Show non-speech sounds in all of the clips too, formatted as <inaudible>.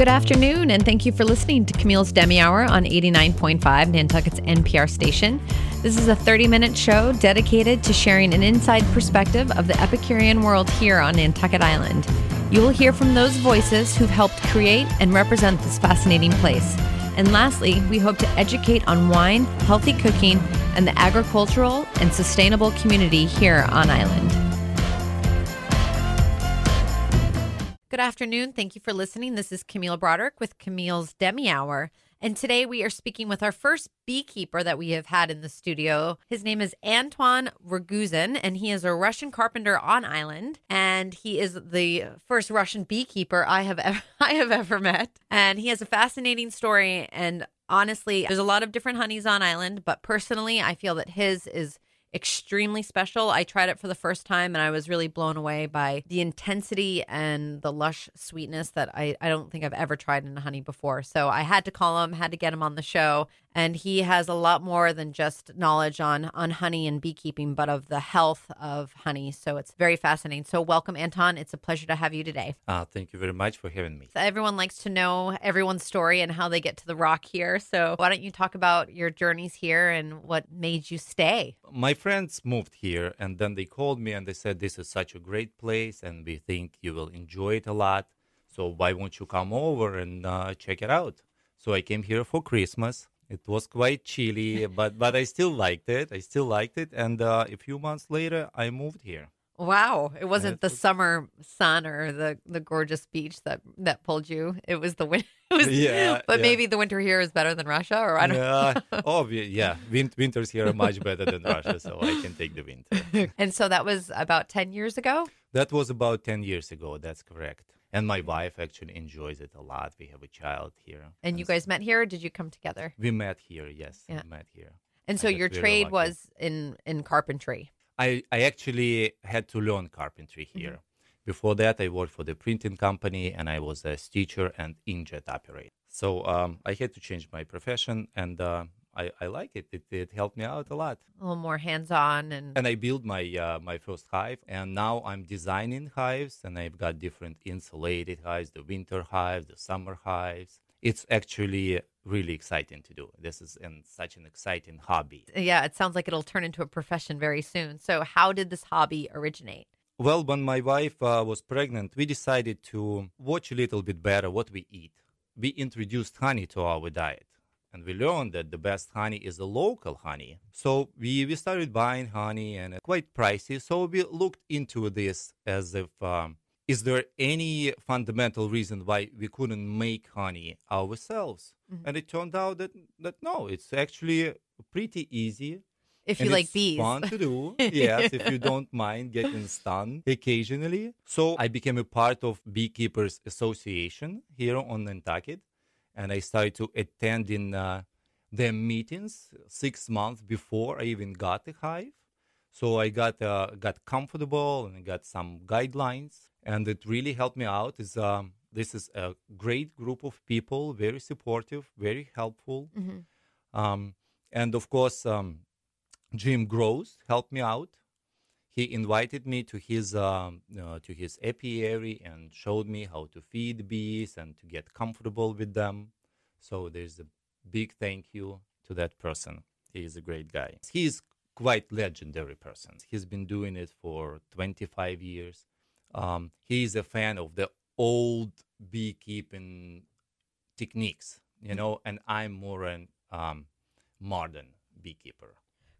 Good afternoon, and thank you for listening to Camille's Demi Hour on 89.5 Nantucket's NPR station. This is a 30 minute show dedicated to sharing an inside perspective of the Epicurean world here on Nantucket Island. You will hear from those voices who've helped create and represent this fascinating place. And lastly, we hope to educate on wine, healthy cooking, and the agricultural and sustainable community here on island. Good afternoon. Thank you for listening. This is Camille Broderick with Camille's Demi Hour. And today we are speaking with our first beekeeper that we have had in the studio. His name is Anton Raguzin, and he is a Russian carpenter on island. And he is the first Russian beekeeper I have ever, <laughs> I have ever met. And he has a fascinating story. And honestly, there's a lot of different honeys on island, but personally, I feel that his is extremely special. I tried it for the first time and I was really blown away by the intensity and the lush sweetness that I, I don't think I've ever tried in honey before. So I had to call him, had to get him on the show. And he has a lot more than just knowledge on on honey and beekeeping, but of the health of honey. So it's very fascinating. So welcome, Anton. It's a pleasure to have you today. Uh, thank you very much for having me. So everyone likes to know everyone's story and how they get to the rock here. So why don't you talk about your journeys here and what made you stay? My friends moved here and then they called me and they said, This is such a great place and we think you will enjoy it a lot. So why won't you come over and uh, check it out? So I came here for Christmas. It was quite chilly, but but I still liked it. I still liked it, and uh, a few months later, I moved here. Wow! It wasn't the summer sun or the, the gorgeous beach that that pulled you. It was the winter. <laughs> Was, yeah, but yeah. maybe the winter here is better than Russia, or I don't. Yeah. <laughs> oh, yeah. Win- winters here are much better than Russia, so I can take the winter. <laughs> and so that was about ten years ago. That was about ten years ago. That's correct. And my wife actually enjoys it a lot. We have a child here. And you guys met here, or did you come together? We met here. Yes, yeah. we met here. And so your trade was in in carpentry. I I actually had to learn carpentry here. Mm-hmm. Before that, I worked for the printing company, and I was a stitcher and inkjet operator. So um, I had to change my profession, and uh, I, I like it. it. It helped me out a lot. A little more hands on and and I built my uh, my first hive, and now I'm designing hives, and I've got different insulated hives, the winter hives, the summer hives. It's actually really exciting to do. This is in such an exciting hobby. Yeah, it sounds like it'll turn into a profession very soon. So, how did this hobby originate? Well, when my wife uh, was pregnant, we decided to watch a little bit better what we eat. We introduced honey to our diet and we learned that the best honey is the local honey. So we, we started buying honey and it's quite pricey. So we looked into this as if um, is there any fundamental reason why we couldn't make honey ourselves? Mm-hmm. And it turned out that that no, it's actually pretty easy. If you like bees, fun to do. <laughs> yes, if you don't mind getting stung occasionally. So I became a part of Beekeepers Association here on Nantucket and I started to attend in uh, their meetings six months before I even got the hive. So I got uh, got comfortable and got some guidelines, and it really helped me out. Is um, this is a great group of people, very supportive, very helpful, mm-hmm. um, and of course, um, Jim Gross helped me out. He invited me to his um, uh, to his apiary and showed me how to feed bees and to get comfortable with them. So there's a big thank you to that person. He is a great guy. He is quite legendary person. He's been doing it for 25 years. Um, he is a fan of the old beekeeping techniques, you know, and I'm more an um, modern beekeeper.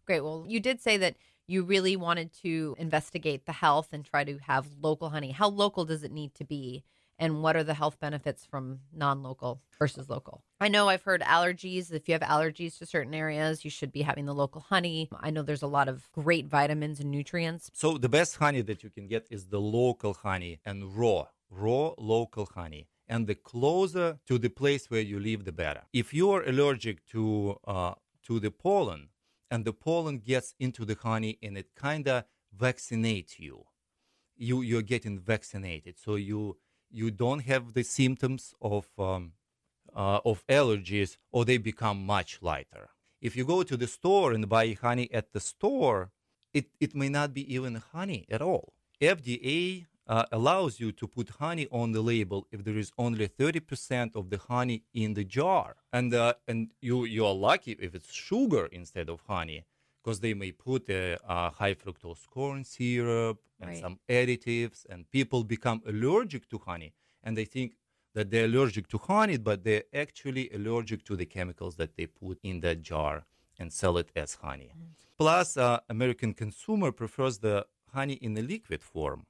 Great. Well, you did say that you really wanted to investigate the health and try to have local honey. How local does it need to be? And what are the health benefits from non local versus local? I know I've heard allergies. If you have allergies to certain areas, you should be having the local honey. I know there's a lot of great vitamins and nutrients. So, the best honey that you can get is the local honey and raw, raw local honey and the closer to the place where you live, the better. If you are allergic to uh, to the pollen, and the pollen gets into the honey and it kind of vaccinates you, you you're getting vaccinated, so you you don't have the symptoms of um, uh, of allergies, or they become much lighter. If you go to the store and buy honey at the store, it, it may not be even honey at all. FDA uh, allows you to put honey on the label if there is only 30% of the honey in the jar. And uh, and you you are lucky if it's sugar instead of honey because they may put a, a high fructose corn syrup and Right. some additives and people become allergic to honey and they think that they're allergic to honey but they're actually allergic to the chemicals that they put in that jar and sell it as honey. Plus, uh, American consumer prefers the honey in a liquid form.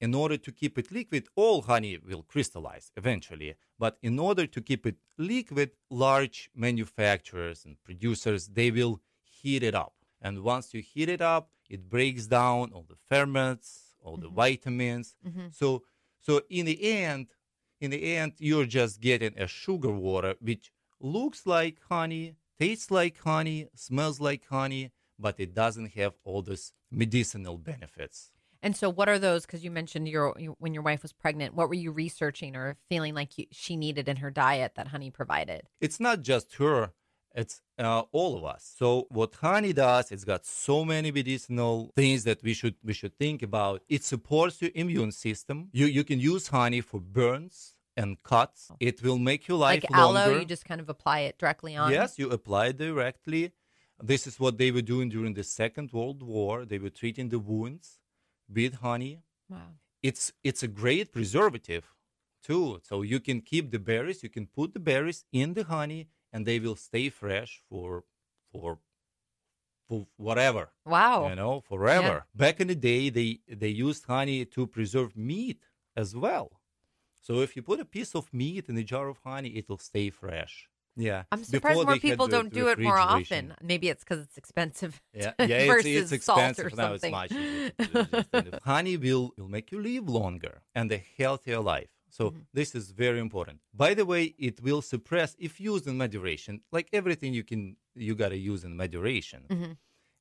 In order to keep it liquid, all honey will crystallize eventually. But in order to keep it liquid, large manufacturers and producers they will heat it up. And once you heat it up, it breaks down all the ferments, all the mm-hmm. vitamins. Mm-hmm. So, so in the end, in the end, you're just getting a sugar water which looks like honey, tastes like honey, smells like honey, but it doesn't have all those medicinal benefits. And so, what are those? Because you mentioned your when your wife was pregnant. What were you researching or feeling like you, she needed in her diet that honey provided? It's not just her; it's uh, all of us. So what honey does, it's got so many medicinal things that we should we should think about. It supports your immune system. You you can use honey for burns and cuts. It will make your life like aloe, longer. you just kind of apply it directly on. Yes, you apply it directly. This is what they were doing during the Second World War. They were treating the wounds with honey. Wow. It's it's a great preservative too. So you can keep the berries. You can put the berries in the honey, and they will stay fresh for for for whatever Wow. you know forever. Back in the day, they they used honey to preserve meat as well. So if you put a piece of meat in a jar of honey, it'll stay fresh. Yeah, I'm Before surprised more people don't do it more often. Maybe it's because it's expensive. <laughs> Yeah, yeah, it's, versus it's salt expensive or now. It's something. much easier to do <laughs> this kind of- Honey will will make you live longer and a healthier life. So Mm-hmm. this is very important. By the way, it will suppress if used in moderation. Like everything you can, you gotta use in moderation. Mm-hmm.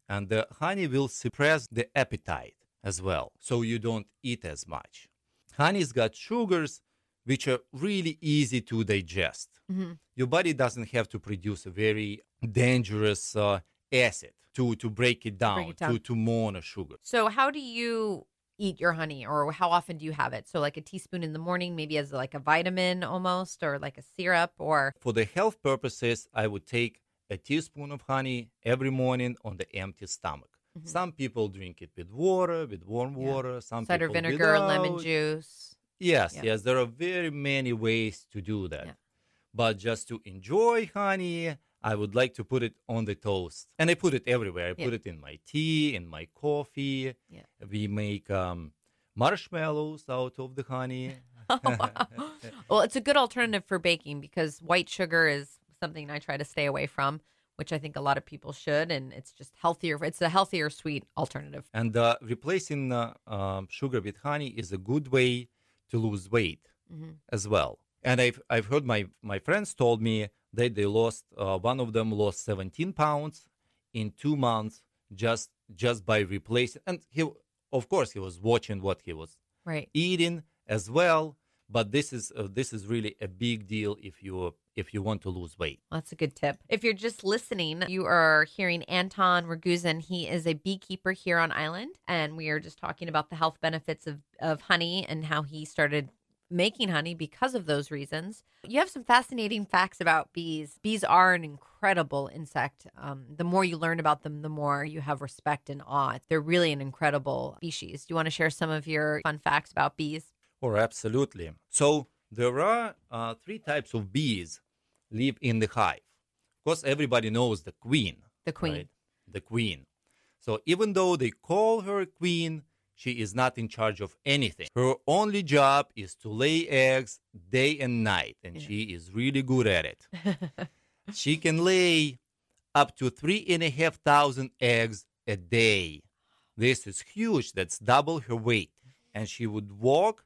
And the honey will suppress the appetite as well, so you don't eat as much. Honey's got sugars which are really easy to digest. Mm-hmm. Your body doesn't have to produce a very dangerous uh, acid to, to break it down, break it down. to, to mono sugar. So, how do you eat your honey, or how often do you have it? So, like a teaspoon in the morning, maybe as like a vitamin almost, or like a syrup, or For the health purposes, I would take a teaspoon of honey every morning on the empty stomach. Some people drink it with water, with warm Mm-hmm. Yeah. water. Some cider vinegar, lemon juice. Yes, Yeah. yes, there are very many ways to do that. Yeah. But just to enjoy honey, I would like to put it on the toast. And I put it everywhere. I Yeah. put it in my tea, in my coffee. Yeah. We make um, marshmallows out of the honey. Oh, <laughs> wow. well, it's a good alternative for baking because white sugar is something I try to stay away from, which I think a lot of people should, and it's just healthier. It's a healthier sweet alternative. And uh, replacing uh, um, sugar with honey is a good way to lose weight Mhm. as well. And I've I've heard my my friends told me that they lost uh, one of them lost 17 pounds in two months just just by replacing. And he of course he was watching what he was Right. eating as well. But this is uh, this is really a big deal if you if you want to lose weight. That's a good tip. If you're just listening, you are hearing Anton Raguzin. He is a beekeeper here on island, and we are just talking about the health benefits of, of honey and how he started making honey because of those reasons. You have some fascinating facts about bees. Bees are an incredible insect. Um, the more you learn about them, the more you have respect and awe. They're really an incredible species. Do you want to share some of your fun facts about bees? Or absolutely. So there are uh, three types of bees live in the hive. Of course, everybody knows the queen. The queen. right? The queen. So even though they call her queen, she is not in charge of anything. Her only job is to lay eggs day and night, and Yeah. she is really good at it. <laughs> she can lay up to three and a half thousand eggs a day. This is huge. That's double her weight. And she would walk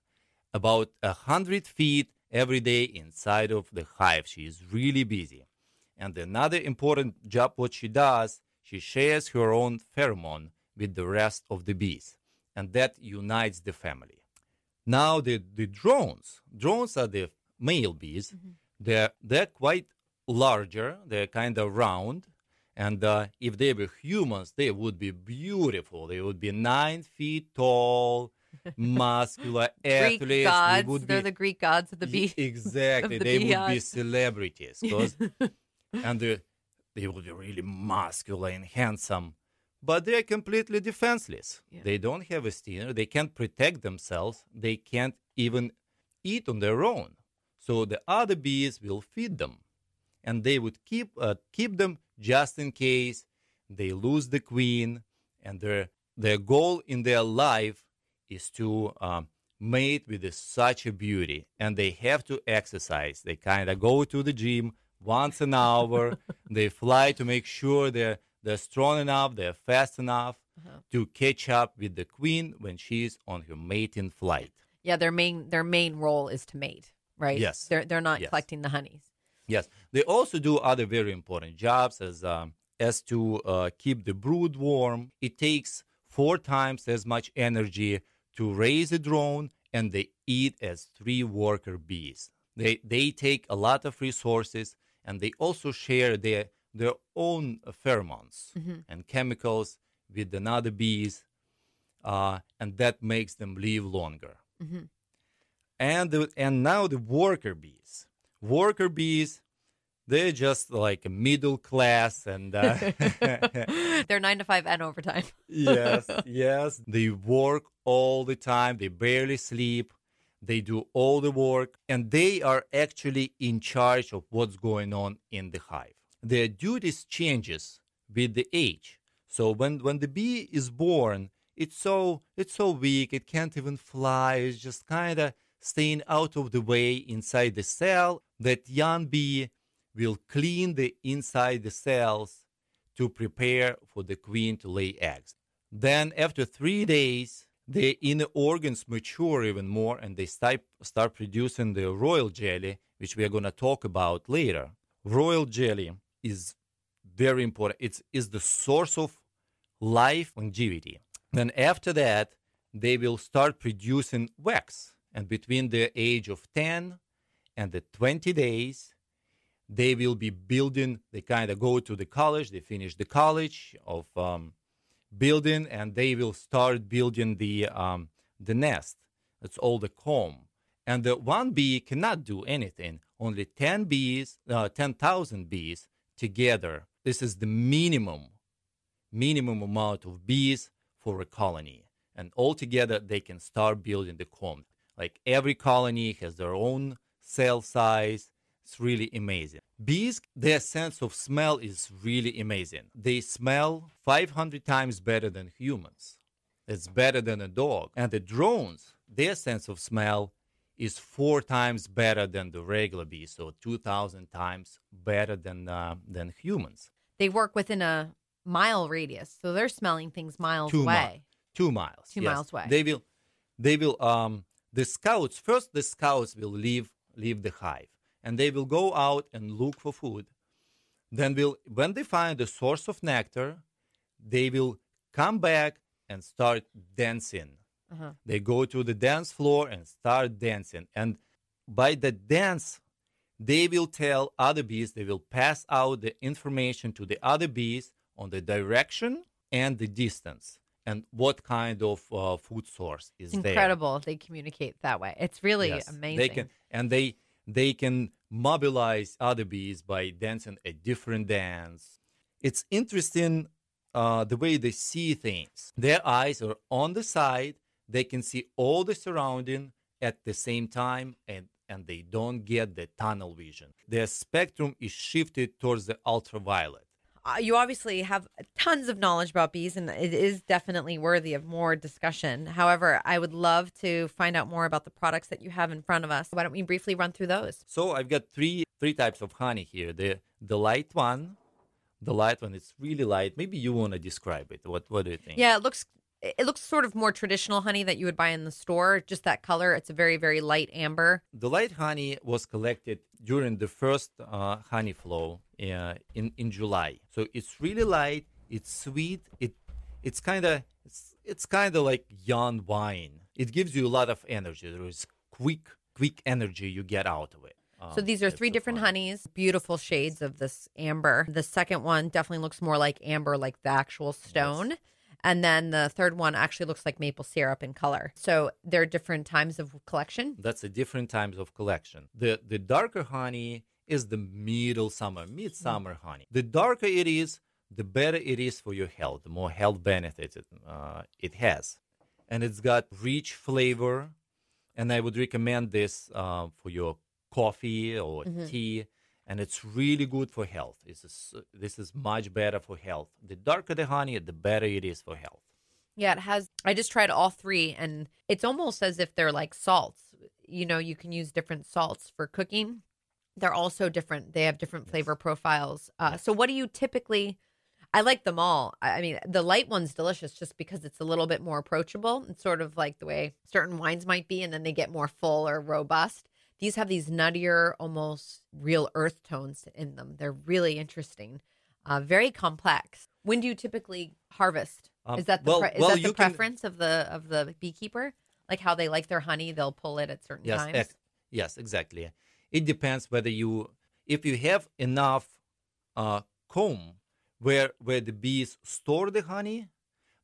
about a hundred feet every day inside of the hive. She is really busy. And another important job what she does, she shares her own pheromone with the rest of the bees. And that unites the family. Now the, the drones. Drones are the male bees. They're they're quite larger. They're kind of round. And uh, if they were humans, they would be beautiful. They would be nine feet tall, <laughs> muscular Greek athletes. They gods. would They're be the Greek gods of the Ye- bee. <laughs> Exactly. the they would be celebrities. <laughs> and they, they would be really muscular and handsome. But they're completely defenseless. Yeah. They don't have a stinger. They can't protect themselves. They can't even eat on their own. So the other bees will feed them, and they would keep uh, keep them just in case they lose the queen. And their their goal in their life is to um, mate with such a beauty, and they have to exercise. They kind of go to the gym once an hour. <laughs> they fly to make sure they're they're strong enough, they're fast enough Uh-huh. to catch up with the queen when she's on her mating flight. Yeah, their main their main role is to mate, right? Yes. They're they're not Yes. collecting the honeys. Yes, they also do other very important jobs as um, as to uh, keep the brood warm. It takes four times as much energy to raise a drone, and they eat as three worker bees. They they take a lot of resources, and they also share their their own pheromones Mhm. and chemicals with another bees, uh, and that makes them live longer. Mhm. and the, and now the worker bees. Worker bees they're just like a middle class and uh, <laughs> they're nine to five and overtime. <laughs> yes <laughs> yes. They work all the time. They barely sleep. They do all the work. And they are actually in charge of what's going on in the hive their duties changes with the age. So when when the bee is born it's so it's so weak it can't even fly it's just kind of staying out of the way inside the cell that young bee will clean the inside the cells to prepare for the queen to lay eggs. Then after three days the inner organs mature even more and they start, start producing the royal jelly which we are going to talk about later. Royal jelly is very important. It's is the source of life longevity. Then after that they will start producing wax. And between the age of 10 and the 20 days they will be building they kind of go to the college they finish the college of um, building and they will start building the um, the nest. It's all the comb. And the one bee cannot do anything. Only 10 bees uh, 10000 bees together. This is the minimum minimum amount of bees for a colony. And all together, they can start building the comb. Like every colony has their own cell size. It's really amazing. Bees their sense of smell is really amazing. They smell 500 times better than humans. It's better than a dog. And the drones their sense of smell is four times better than the regular bees so 2000 times better than uh, than humans They work within a mile radius, so they're smelling things miles Two away. miles. two miles Two yes. miles away. they will they will um the scouts first the scouts will leave leave the hive and they will go out and look for food then will when they find the source of nectar they will come back and start dancing Uh-huh. they go to the dance floor and start dancing and by the dance they will tell other bees they will pass out the information to the other bees on the direction and the distance and what kind of uh, food source is It's there incredible they communicate that way. It's really Yes. amazing. They can and they they can mobilize other bees by dancing a different dance. It's interesting uh, the way they see things. Their eyes are on the side. They can see all the surrounding at the same time, and and they don't get the tunnel vision. Their spectrum is shifted towards the ultraviolet. Uh, you obviously have tons of knowledge about bees, and it is definitely worthy of more discussion. However, I would love to find out more about the products that you have in front of us. Why don't we briefly run through those? So I've got three three types of honey here. The the light one, the light one. It's really light. Maybe you want to describe it. What what do you think? Yeah, it looks it looks sort of more traditional honey that you would buy in the store. Just that color. It's a very very light amber. The light honey was collected during the first uh, honey flow uh, in in July. So it's really light. It's sweet. It it's kind of it's, it's kind of like young wine. It gives you a lot of energy. There is quick quick energy you get out of it. So Um, these are three different honeys, beautiful shades of this amber. The second one definitely looks more like amber, like the actual stone. And then the third one actually looks like maple syrup in color. So there are different times of collection. That's a different times of collection. The the darker honey is the middle summer, midsummer honey. The darker it is, the better it is for your health. The more health benefits it, uh, it has, and it's got rich flavor. And I would recommend this uh, for your coffee or tea. And it's really good for health. This is this is much better for health. The darker the honey, the better it is for health. Yeah, it has. I just tried all three, and it's almost as if they're like salts. You know, you can use different salts for cooking. They're also different. They have different flavor profiles. Uh, so, what do you typically? I like them all. I I mean, the light one's delicious just because it's a little bit more approachable. It's sort of like the way certain wines might be, and then they get more full or robust. These have these nuttier, almost real earth tones in them. They're really interesting, uh, very complex. When do you typically harvest? Um, is that the well- pre- is well, that the you can- preference of the of the beekeeper? Like how they like their honey, they'll pull it at certain Yes, times. ex- yes, exactly. It depends whether you, if you have enough uh, comb where where the bees store the honey,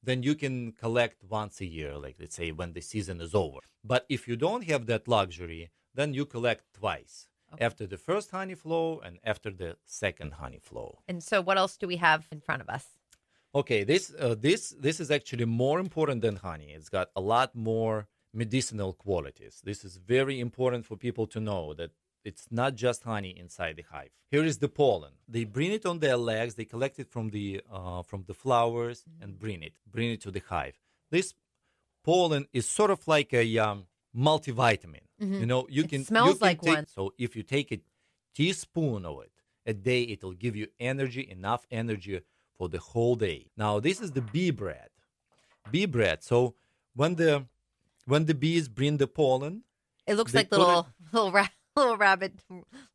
then you can collect once a year, like let's say when the season is over. But if you don't have that luxury, then you collect twice after the first honey flow and after the second honey flow. And so, what else do we have in front of us? Okay, this uh, this this is actually more important than honey. It's got a lot more medicinal qualities. This is very important for people to know that it's not just honey inside the hive. Here is the pollen. They bring it on their legs. They collect it from the uh, from the flowers and bring it bring it to the hive. This pollen is sort of like a um, multivitamin. Mm-hmm. You know, you It can you smells can like take- one. So if you take a teaspoon of it a day, it'll give you energy, enough energy for the whole day. Now, this is the bee bread. Bee bread. So when the when the bees bring the pollen, It looks like little <laughs> little ra- little rabbit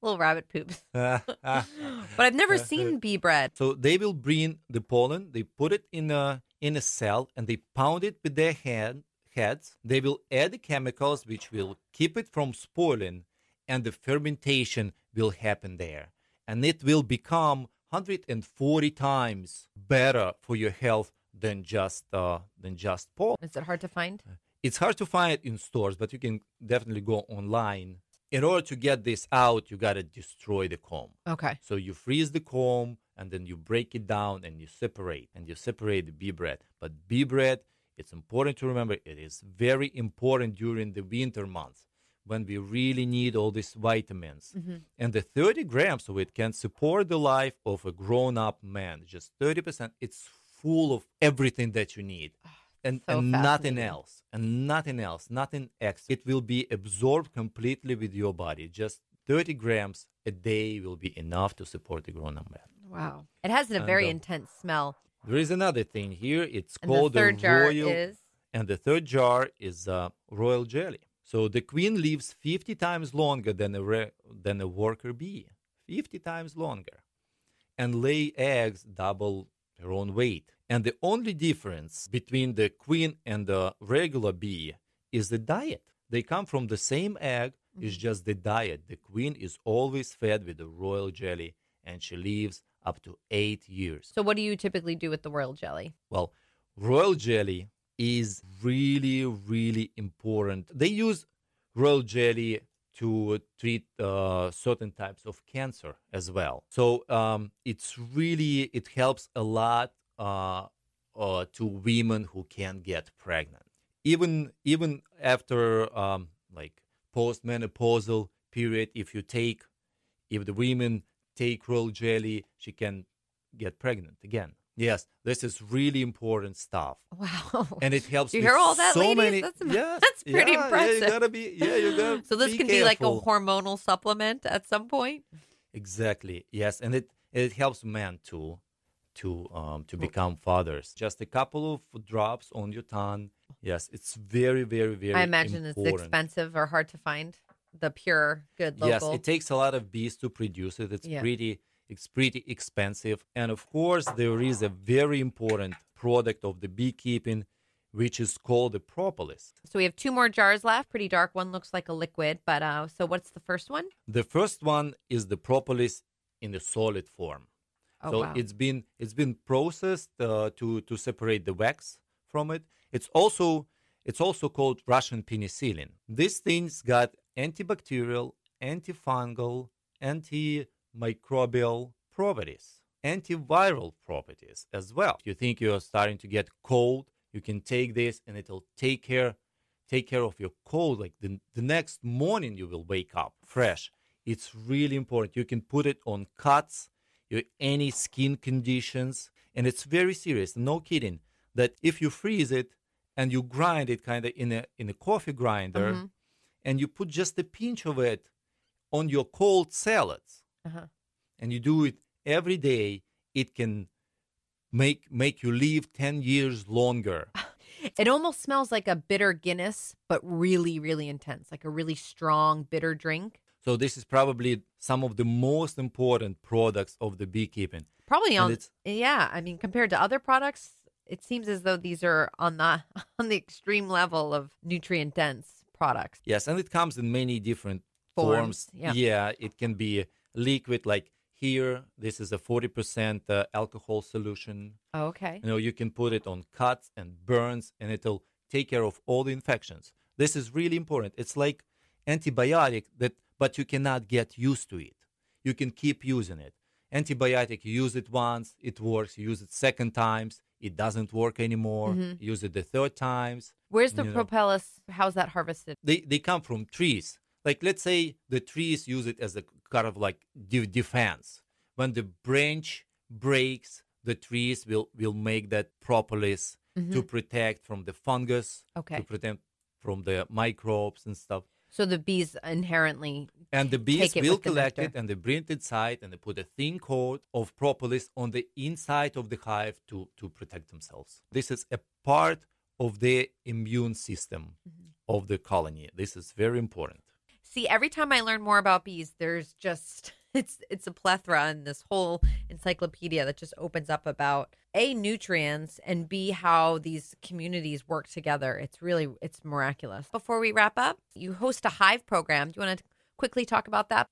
little rabbit poops. <laughs> But I've never seen bee bread. So they will bring the pollen. They put it in a in a cell and they pound it with their hand heads. They will add chemicals which will keep it from spoiling, and the fermentation will happen there, and it will become 140 times better for your health than just uh, than just pollen. Is it hard to find? It's hard to find in stores, but you can definitely go online. In order to get this out, you gotta destroy the comb. Okay. So you freeze the comb and then you break it down and you separate and you separate the bee bread. But bee bread, it's important to remember it is very important during the winter months when we really need all these vitamins. And the 30 grams of it can support the life of a grown up man. Just 30%. It's full of everything that you need. And, So and nothing else. And nothing else. Nothing extra. It will be absorbed completely with your body. Just 30 grams a day will be enough to support the grown up man. Wow. It has a And, very uh, intense smell. There is another thing here. It's And the called third the jar royal, is and the third jar is uh, royal jelly. So the queen lives 50 times longer than a re- than a worker bee, 50 times longer, and lay eggs double her own weight. And the only difference between the queen and the regular bee is the diet. They come from the same egg. It's just the diet. The queen is always fed with the royal jelly, and she lives up to eight years. So what do you typically do with the royal jelly? Well, royal jelly is really, really important. They use royal jelly to treat uh, certain types of cancer as well. So um, it's really it helps a lot uh, uh, to women who can't get pregnant. Even even after um, like postmenopausal period, if you take if the women take royal jelly, she can get pregnant again. Yes, this is really important stuff, Wow. and it helps. You hear all that, so ladies? Many, That's- yes, that's pretty yeah, Yeah, you gotta be. Yeah, you gotta. <laughs> so this be could be like a hormonal supplement at some point. Exactly. Yes, and it it helps men to to um to become fathers. Just a couple of drops on your tongue. Yes, it's very very very. I imagine important. it's expensive or hard to find. The pure, good Yes, it takes a lot of bees to produce it. It's Yeah. pretty it's pretty expensive. And of course, there is a very important product of the beekeeping which is called the propolis. so we have two more jars left. Pretty dark. One looks like a liquid, but uh, so what's the first one? The first one is the propolis in the solid form. Oh, so wow. it's been it's been processed uh, to to separate the wax from it. It's also it's also called Russian penicillin. This thing's got antibacterial, antifungal, antimicrobial properties, antiviral properties as well. If you think you're starting to get cold, you can take this and it'll take care take care of your cold. Like the, the next morning you will wake up fresh. It's really important. You can put it on cuts, your any skin conditions, and it's very serious. No kidding. That if you freeze it and you grind it kind of in a in a coffee grinder, Mhm. And you put just a pinch of it on your cold salads, Uh-huh. and you do it every day, it can make make you live ten years longer. <laughs> It almost smells like a bitter Guinness, but really, really intense, like a really strong bitter drink. So this is probably some of the most important products of the beekeeping. Probably on yeah. I mean, compared to other products, it seems as though these are on the <laughs> on the extreme level of nutrient dense products. Yes, and it comes in many different Forms, forms. yeah. it can be liquid like here this is a 40% uh, alcohol solution. Oh, okay. You know, you can put it on cuts and burns and it'll take care of all the infections. This is really important. It's like antibiotic that but you cannot get used to it. You can keep using it. Antibiotic, you use it once, it works. You use it second times, it doesn't work anymore. Mhm. Use it the third times. Where's the propolis? How's that harvested? They they come from trees. Like let's say the trees use it as a kind of like de- defense. When the branch breaks, the trees will will make that propolis to protect from the fungus, Mm-hmm. Okay. to protect from the microbes and stuff. So the bees inherently And the bees will collect it and they bring it inside and they put a thin coat of propolis on the inside of the hive to, to protect themselves. This is a part of the immune system Mm-hmm. of the colony. This is very important. see every time I learn more about bees, there's just it's it's a plethora in this whole encyclopedia that just opens up about a nutrients and b how these communities work together. It's really it's miraculous. Before we wrap up, you host a hive program. Do you want to quickly talk about that?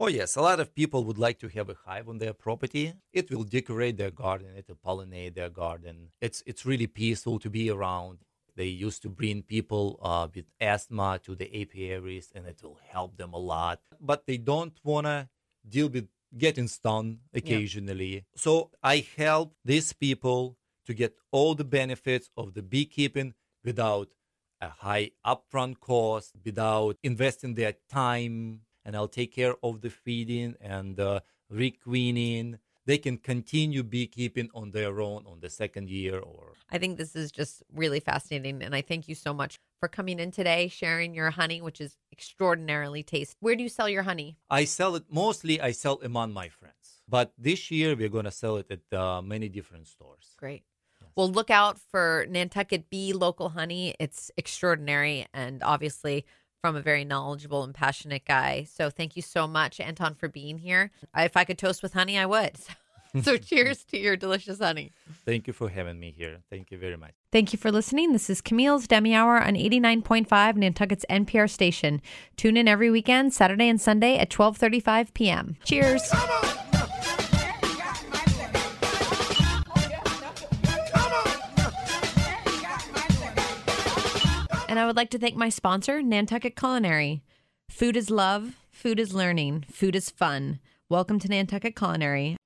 Oh, yes. A lot of people would like to have a hive on their property. It will decorate their garden, it will pollinate their garden. It's, it's really peaceful to be around. They used to bring people uh, with asthma to the apiaries, and it will help them a lot. But they don't want to deal with getting stung occasionally. So I help these people to get all the benefits of the beekeeping without a high upfront cost, without investing their time, and I'll take care of the feeding and uh, requeening. They can continue beekeeping on their own on the second year or I think this is just really fascinating. And I thank you so much for coming in today, sharing your honey, which is extraordinarily tasty. Where do you sell your honey? I sell it mostly. I sell among my friends, but this year we're gonna sell it at uh, many different stores. Great. Well, look out for Nantucket Bee local honey. It's extraordinary and obviously from a very knowledgeable and passionate guy. So thank you so much, Anton, for being here. If I could toast with honey, I would. <laughs> <laughs> So cheers to your delicious honey. Thank you for having me here. Thank you very much. Thank you for listening. This is Camille's Demi Hour on 89.5 Nantucket's NPR station. Tune in every weekend, Saturday and Sunday at 12:35 p.m. Cheers. And I would like to thank my sponsor, Nantucket Culinary. Food is love, food is learning, food is fun. Welcome to Nantucket Culinary.